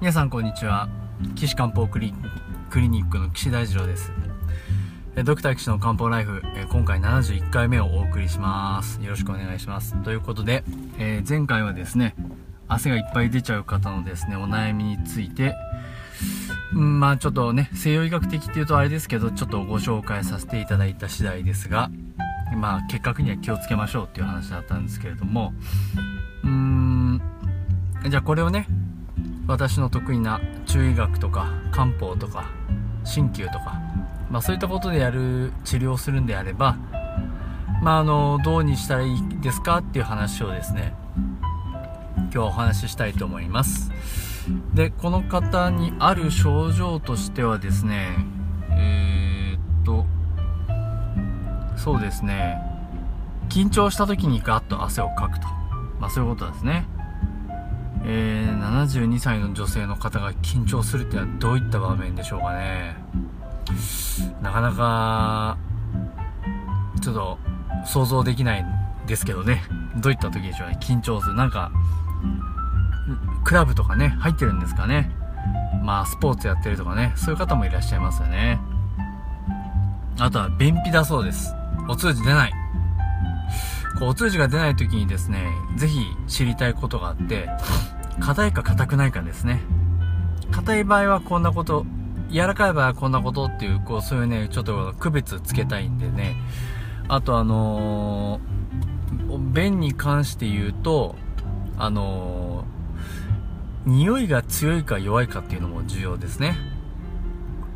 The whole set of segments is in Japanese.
皆さんこんにちは。岸漢方クリニックの岸大二郎です。ドクター岸の漢方ライフ今回71回目をお送りします。よろしくお願いします。ということで、えー、前回はですね汗がいっぱい出ちゃう方のですねお悩みについてんまあちょっとね西洋医学的っていうとあれですけどちょっとご紹介させていただいた次第ですがまあ結核には気をつけましょうっていう話だったんですけれどもうーんじゃあこれをね私の得意な中医学とか漢方とか鍼灸とか、まあ、そういったことでやる治療をするんであれば、まあ、あのどうにしたらいいですかっていう話をですね今日お話ししたいと思います。でこの方にある症状としてはですねえー、っとそうですね緊張した時にガッと汗をかくと。まあそういうことですね。えー、72歳の女性の方が緊張するってのはどういった場面でしょうかね。なかなかちょっと想像できないんですけどね。どういった時でしょうね。緊張する。なんかクラブとかね入ってるんですかね。まあスポーツやってるとかね。そういう方もいらっしゃいますよね。あとは便秘だそうです。お通じ出ない。こうお通じが出ない時にですね是非知りたいことがあって硬いか硬くないかですね。硬い場合はこんなこと柔らかい場合はこんなことっていうこうそういうねちょっと区別つけたいんでね。あとあのー、便に関して言うとあのー、匂いが強いか弱いかっていうのも重要ですね。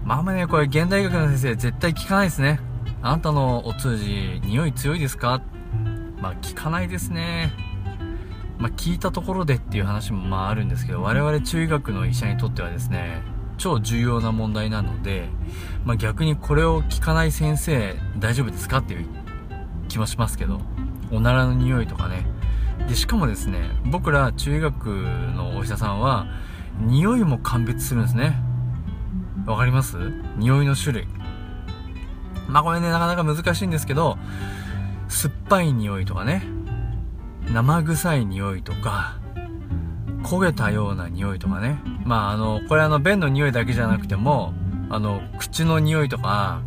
まああんまねこれ現代医学の先生絶対聞かないですね。あなたのお通じ匂い強いですか？まあ聞かないですね。まあ、聞いたところでっていう話もまああるんですけど我々中医学の医者にとってはですね超重要な問題なので、まあ、逆にこれを聞かない先生大丈夫ですかっていう気もしますけどおならの匂いとかね。でしかもですね僕ら中医学のお医者さんは匂いも鑑別するんですね。わかります？匂いの種類。まあこれねなかなか難しいんですけど酸っぱい匂いとかね。生臭い匂いとか焦げたような匂いとかね。まああのこれあの便の匂いだけじゃなくてもあの口の匂いとか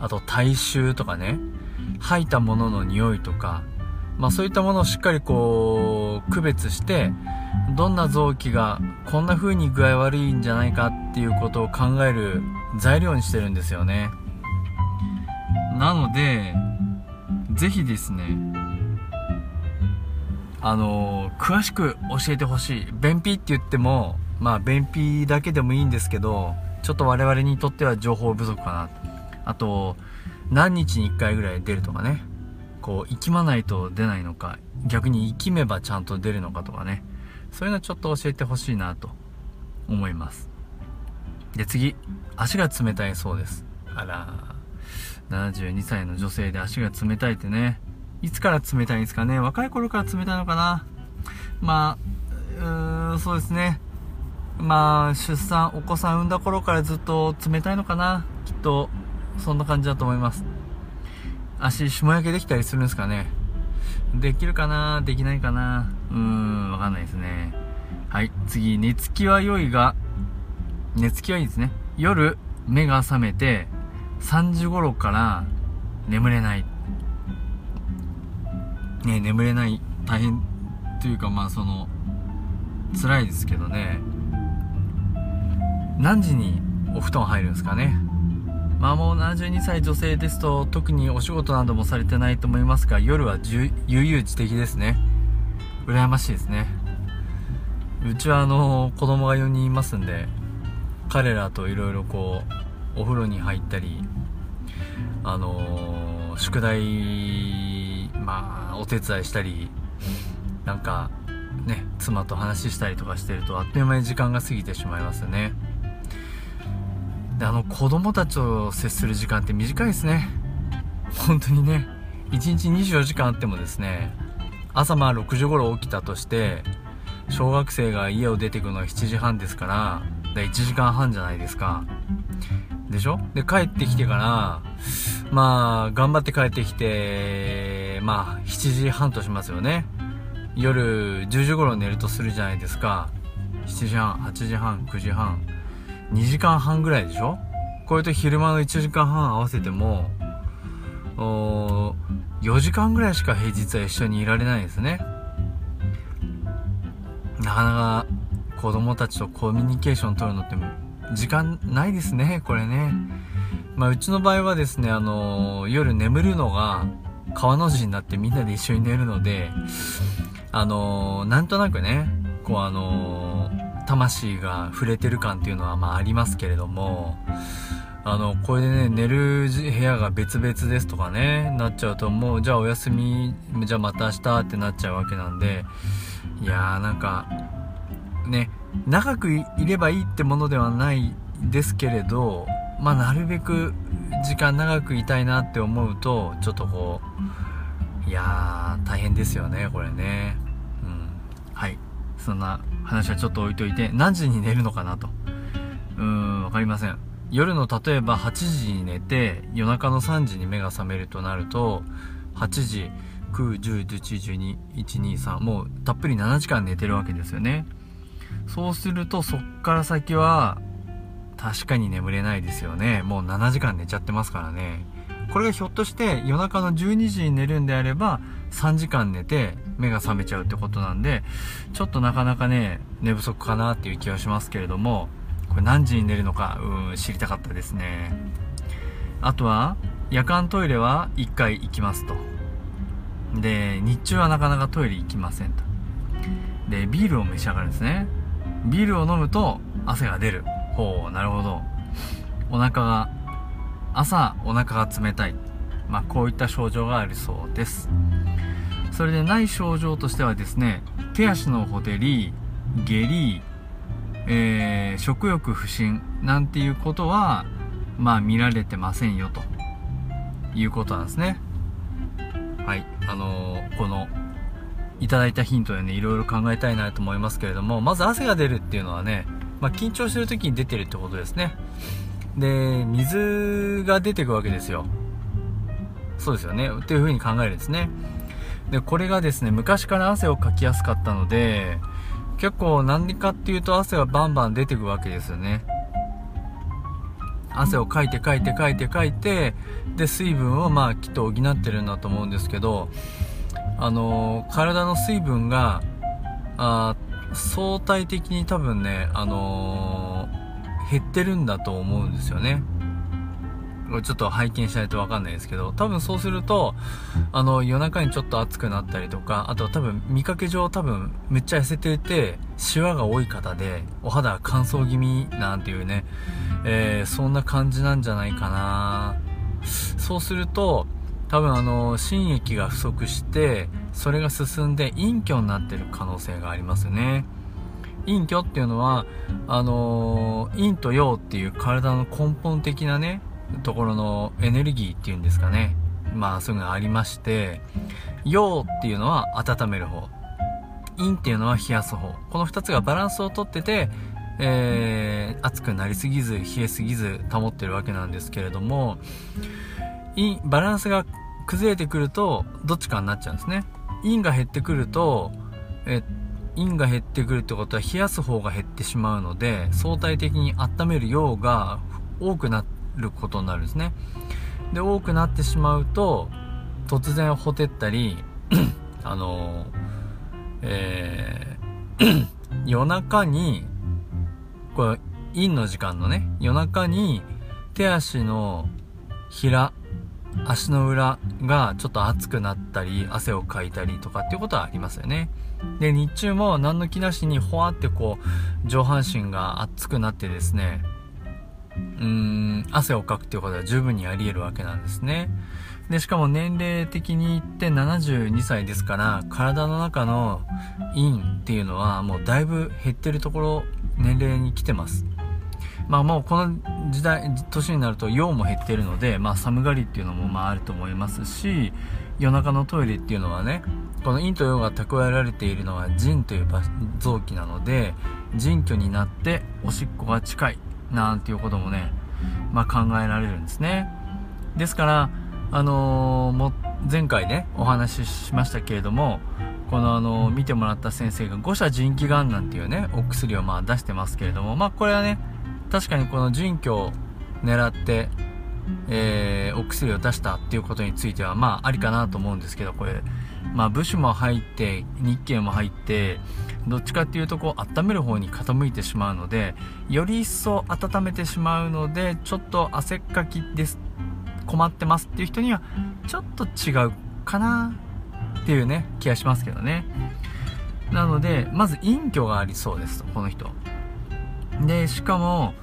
あと体臭とかね。吐いたものの匂いとかまあそういったものをしっかりこう区別してどんな臓器がこんな風に具合悪いんじゃないかっていうことを考える材料にしてるんですよね。なのでぜひですねあの詳しく教えてほしい。便秘って言ってもまあ便秘だけでもいいんですけどちょっと我々にとっては情報不足かなあと何日に1回ぐらい出るとかね。こう生きまないと出ないのか逆に生きめばちゃんと出るのかとかね。そういうのちょっと教えてほしいなと思います。で次。足が冷たいそうです。あら72歳の女性で足が冷たいってねいつから冷たいんですかね若い頃から冷たいのかなまあ、うーん、そうですね。まあ、出産、お子さん産んだ頃からずっと冷たいのかなきっと、そんな感じだと思います。足、霜焼けできたりするんですかねできるかな？できないかな？うーん、わかんないですね。はい、次、寝つきは良いが、寝つきはいいですね。夜、目が覚めて、3時頃から眠れない。ね、眠れない。大変というかまあその辛いですけどね。何時にお布団入るんですかね。まあもう72歳女性ですと特にお仕事などもされてないと思いますが夜は悠々自適ですね。羨ましいですね。うちはあの子供が4人いますんで彼らといろいろこうお風呂に入ったりあのー、宿題まあお手伝いしたりなんかね妻と話したりとかしてるとあっという間に時間が過ぎてしまいますよね。であの子供たちと接する時間って短いですね。本当にね1日24時間あってもですね朝まあ6時頃起きたとして小学生が家を出てくのは7時半ですから1時間半じゃないですか。でしょ？で帰ってきてからまあ頑張って帰ってきてまあ7時半としますよね。夜10時頃寝るとするじゃないですか。7時半8時半9時半。2時間半ぐらいでしょ？これと昼間の1時間半合わせても4時間ぐらいしか平日は一緒にいられないですね。なかなか子供たちとコミュニケーション取るのって時間ないですねこれね。まあうちの場合はですねあの夜眠るのが川の字になってみんなで一緒に寝るのであのなんとなくねこうあの魂が触れてる感っていうのはまあありますけれどもあの、これでね、寝る部屋が別々ですとかね、なっちゃうと、もう、じゃあお休み、じゃあまた明日ってなっちゃうわけなんで、いやーなんか、ね、長くいればいいってものではないですけれど、まあ、なるべく時間長くいたいなって思うと、ちょっとこう、いやー、大変ですよね、これね。うん。はい。そんな話はちょっと置いといて、何時に寝るのかなと。うーん、わかりません。夜の例えば8時に寝て夜中の3時に目が覚めるとなると8時9 10 11 12 123もうたっぷり7時間寝てるわけですよねそうするとそっから先は確かに眠れないですよねもう7時間寝ちゃってますからねこれがひょっとして夜中の12時に寝るんであれば3時間寝て目が覚めちゃうってことなんでちょっとなかなかね寝不足かなっていう気はしますけれどもこれ何時に寝るのか、うん、知りたかったですね。あとは、夜間トイレは1回行きますと。で、日中はなかなかトイレ行きませんと。で、ビールを召し上がるんですね。ビールを飲むと汗が出る。ほう、なるほど。お腹が、朝お腹が冷たい。まあ、こういった症状があるそうです。それでない症状としてはですね、手足のほてり、下痢、えー、食欲不振なんていうことは、まあ見られてませんよということなんですね。はい。あのー、この、いただいたヒントでね、いろいろ考えたいなと思いますけれども、まず汗が出るっていうのはね、まあ緊張してる時に出てるってことですね。で、水が出てくわけですよ。そうですよね。っていう風に考えるんですね。で、これがですね、昔から汗をかきやすかったので、結構何かっていうと汗がバンバン出てくわけですよね。汗をかいてかいてかいてかいて、で、水分をまあきっと補ってるんだと思うんですけど、あの、体の水分が、あ相対的に多分ね、あのー、減ってるんだと思うんですよね。ちょっと拝見しないとわかんないですけど、多分そうすると、あの、夜中にちょっと暑くなったりとか、あと多分見かけ上多分めっちゃ痩せていて、シワが多い方で、お肌乾燥気味なんていうね、えー、そんな感じなんじゃないかなそうすると、多分あの、心液が不足して、それが進んで陰虚になってる可能性がありますね。陰虚っていうのは、あの陰と陽っていう体の根本的なね、ところのエネルギーっていうんですかね。まあそういうのがありまして、陽っていうのは温める方。陰っていうのは冷やす方。この2つがバランスをとってて、えー、熱くなりすぎず、冷えすぎず保ってるわけなんですけれども、バランスが崩れてくると、どっちかになっちゃうんですね。陰が減ってくると、え陰が減ってくるってことは冷やす方が減ってしまうので、相対的に温める陽が多くなることになるんですねで多くなってしまうと突然ほてったり あのえー、夜中にこれ陰の時間のね夜中に手足のひら足の裏がちょっと熱くなったり汗をかいたりとかっていうことはありますよねで日中も何の気なしにほわってこう上半身が熱くなってですねうーん、汗をかくっていうことは十分にあり得るわけなんですね。で、しかも年齢的に言って72歳ですから、体の中の陰っていうのはもうだいぶ減ってるところ、年齢に来てます。まあもうこの時代、年になると陽も減ってるので、まあ寒がりっていうのもまああると思いますし、夜中のトイレっていうのはね、この陰と陽が蓄えられているのは腎という臓器なので、腎虚になっておしっこが近い。なんていうこともね、まあ、考えられるんですね。ですから、あのー、前回ねお話ししましたけれどもこのあの見てもらった先生が五者腎気丸なんていうねお薬をまあ出してますけれどもまあこれはね確かにこの腎虚を狙ってえー、お薬を出したっていうことについてはまあありかなと思うんですけどこれまあ、武士も入って日系も入ってどっちかっていうとこう温める方に傾いてしまうのでより一層温めてしまうのでちょっと汗っかきです困ってますっていう人にはちょっと違うかなっていうね気がしますけどね。なのでまず隠居がありそうですとこの人でしかも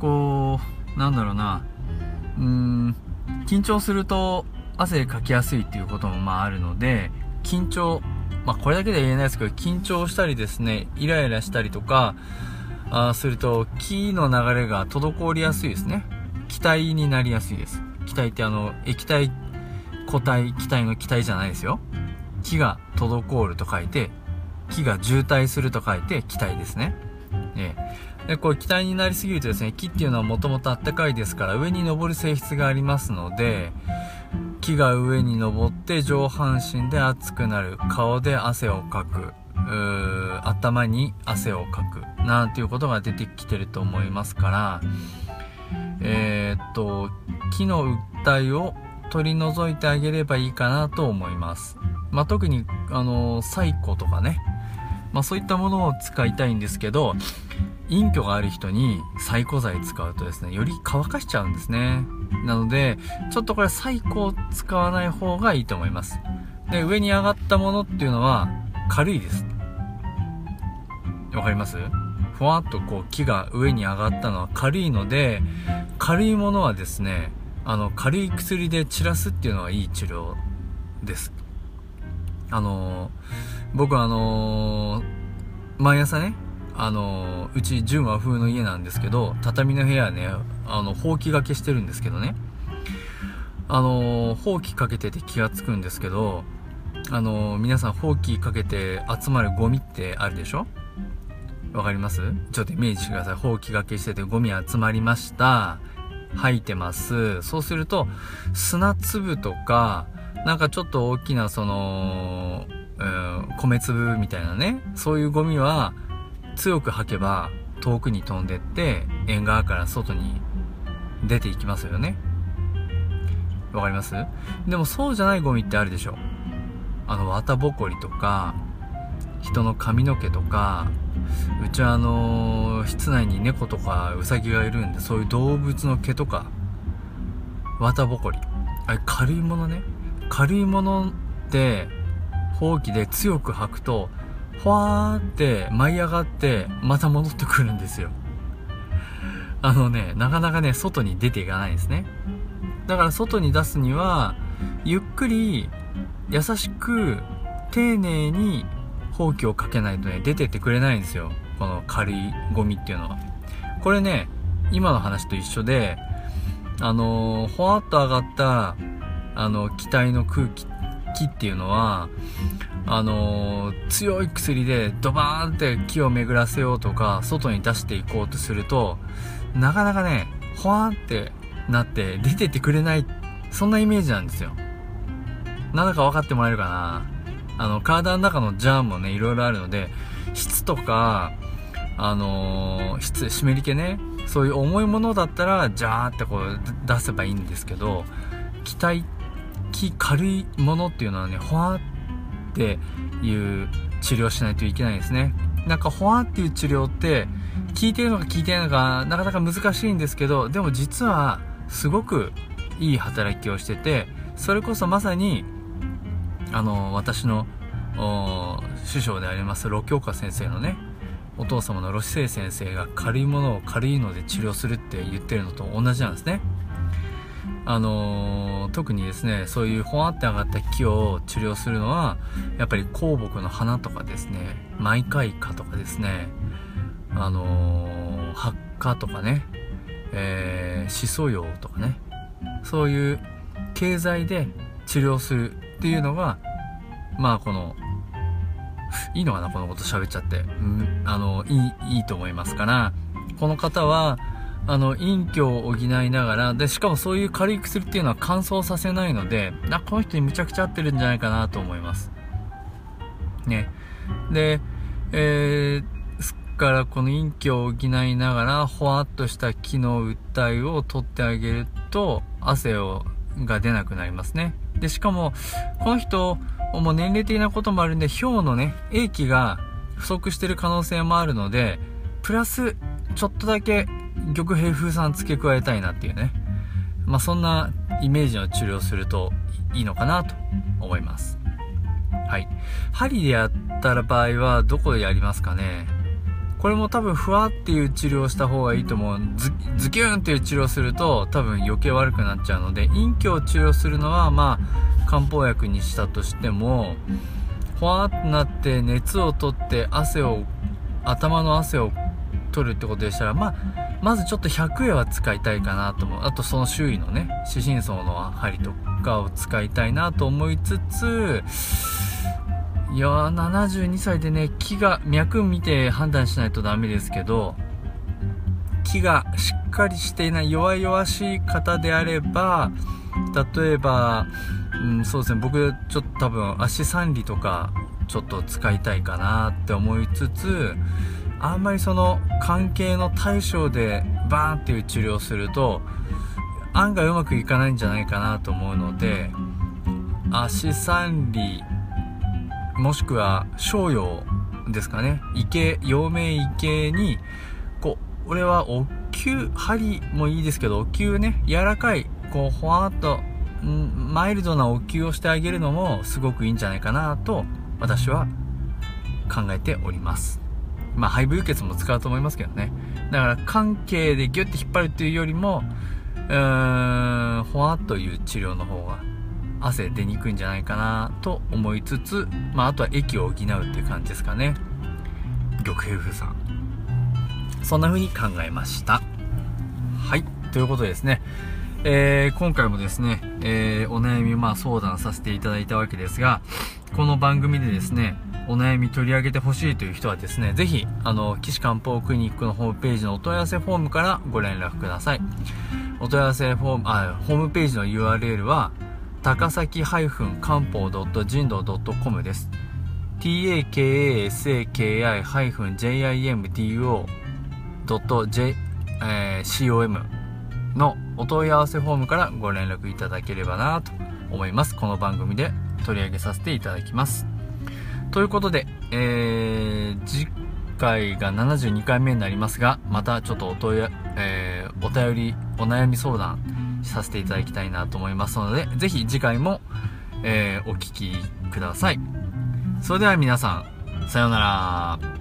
こうなんだろうなうーん緊張すると汗かきやすいっていうこともまああるので緊張、まあ、これだけで言えないですけど、緊張したりですね、イライラしたりとか、あすると、気の流れが滞りやすいですね。気体になりやすいです。気体ってあの、液体、固体、気体の気体じゃないですよ。気が滞ると書いて、気が渋滞すると書いて気体ですね。ええ。で、これ気体になりすぎるとですね、気っていうのはもともとあったかいですから上に登る性質がありますので、木が上に登って上半身で熱くなる顔で汗をかく頭に汗をかくなんていうことが出てきてると思いますからえー、っと木の訴えを取り除いてあげればいいかなと思います、まあ、特にあのサとかね、まあ、そういったものを使いたいんですけど隠居がある人に最古剤使うとですねより乾かしちゃうんですねなので、ちょっとこれ最高使わない方がいいと思います。で、上に上がったものっていうのは軽いです。わかります？ふわっとこう木が上に上がったのは軽いので、軽いものはですね、あの、軽い薬で散らすっていうのはいい治療です。あの僕はあの毎朝ね、あのうち純和風の家なんですけど、畳の部屋ね、あの、ほうきがけしてるんですけどね。あの、ほうきかけてて気がつくんですけど、あの、皆さんほうきかけて集まるゴミってあるでしょ？わかります？ちょっとイメージしてください。ほうきがけしててゴミ集まりました。吐いてます。そうすると、砂粒とか、なんかちょっと大きなその、うん、米粒みたいなね、そういうゴミは強く吐けば遠くに飛んでって縁側から外に出ていきますよね。わかります？でもそうじゃないゴミってあるでしょ。あの、綿ぼこりとか、人の髪の毛とか、うちはあの、室内に猫とかウサギがいるんで、そういう動物の毛とか、綿ぼこり。あれ軽いものね。軽いものって、ほうきで強く吐くと、ふわーって舞い上がって、また戻ってくるんですよ。あのね、なかなかね、外に出ていかないんですね。だから外に出すには、ゆっくり、優しく、丁寧に、放棄をかけないとね、出てってくれないんですよ。この軽いゴミっていうのは。これね、今の話と一緒で、あのー、ほわっと上がった、あの、気体の空気、気っていうのは、あのー、強い薬でドバーンって木を巡らせようとか、外に出していこうとすると、なかなかね、ほわーってなって出てってくれない、そんなイメージなんですよ。なんだか分かってもらえるかなあの、体の中のジャーンもね、いろいろあるので、質とか、あのー、質、湿り気ね、そういう重いものだったら、ジャーってこう出せばいいんですけど、気体、気軽いものっていうのはね、ほわっていう治療しないといけないですね。なんか、ほわっていう治療って、聞いてるのか聞いてないのかなかなか難しいんですけどでも実はすごくいい働きをしててそれこそまさにあの私の師匠でありますロ京香先生のねお父様のロシセイ先生が軽いものを軽いので治療するって言ってるのと同じなんですねあのー、特にですねそういうほわって上がった木を治療するのはやっぱり香木の花とかですねマイカイカとかですねあのー、発火とかね、えー、しそ用とかね、そういう経済で治療するっていうのが、まあこの、いいのかなこのこと喋っちゃって。うん、あの、いい、いいと思いますから、この方は、あの、陰虚を補いながら、で、しかもそういう軽い薬っていうのは乾燥させないので、あ、この人にむちゃくちゃ合ってるんじゃないかなと思います。ね。で、えー、すっからこの陰虚を補いながら、ほわっとした気の訴えを取ってあげると、汗を、が出なくなりますね。で、しかも、この人、もう年齢的なこともあるんで、表のね、液気が不足してる可能性もあるので、プラス、ちょっとだけ玉平風酸付け加えたいなっていうね。まあ、そんなイメージの治療するといいのかなと思います。はい。針でやったら場合はどこでやりますかね？これも多分ふわっていう治療をした方がいいと思う。ズズキューンっていう治療をすると多分余計悪くなっちゃうので、陰虚を治療するのはまあ漢方薬にしたとしても、ほわってなって熱を取って汗を、頭の汗を取るってことでしたら、まあまずちょっと100円は使いたいかなと思う。あとその周囲のね、視神層の針とかを使いたいなと思いつつ、いや、72歳でね、木が、脈見て判断しないとダメですけど、木がしっかりしていない弱々しい方であれば、例えば、うん、そうですね、僕ちょっと多分足三里とかちょっと使いたいかなって思いつつ、あんまりその関係の対象でバーンっていう治療をすると案外うまくいかないんじゃないかなと思うので足三里もしくは商用ですかね。池陽明池にこう俺はお灸針もいいですけどお灸ね柔らかいこうほわっとマイルドなお灸をしてあげるのもすごくいいんじゃないかなと私は考えております。まあ、肺部輸血も使うと思いますけどね。だから、関係でギュッて引っ張るっていうよりも、うーん、ほわっという治療の方が、汗出にくいんじゃないかなと思いつつ、まあ、あとは液を補うっていう感じですかね。玉平風さん。そんな風に考えました。はい。ということでですね。えー、今回もですね、えー、お悩みまあ相談させていただいたわけですが、この番組でですね、お悩み取り上げてほしいという人はですね、ぜひ、あの、岸漢方クリニックのホームページのお問い合わせフォームからご連絡ください。お問い合わせフォーム、あ、ホームページの URL は、高崎漢方人道 .com です。takasaki-jimdo.com のお問い合わせフォームからご連絡いただければなと思います。この番組で取り上げさせていただきます。ということで、えー、次回が72回目になりますが、またちょっとお問い、えー、お便り、お悩み相談させていただきたいなと思いますので、ぜひ次回も、えー、お聞きください。それでは皆さん、さようなら。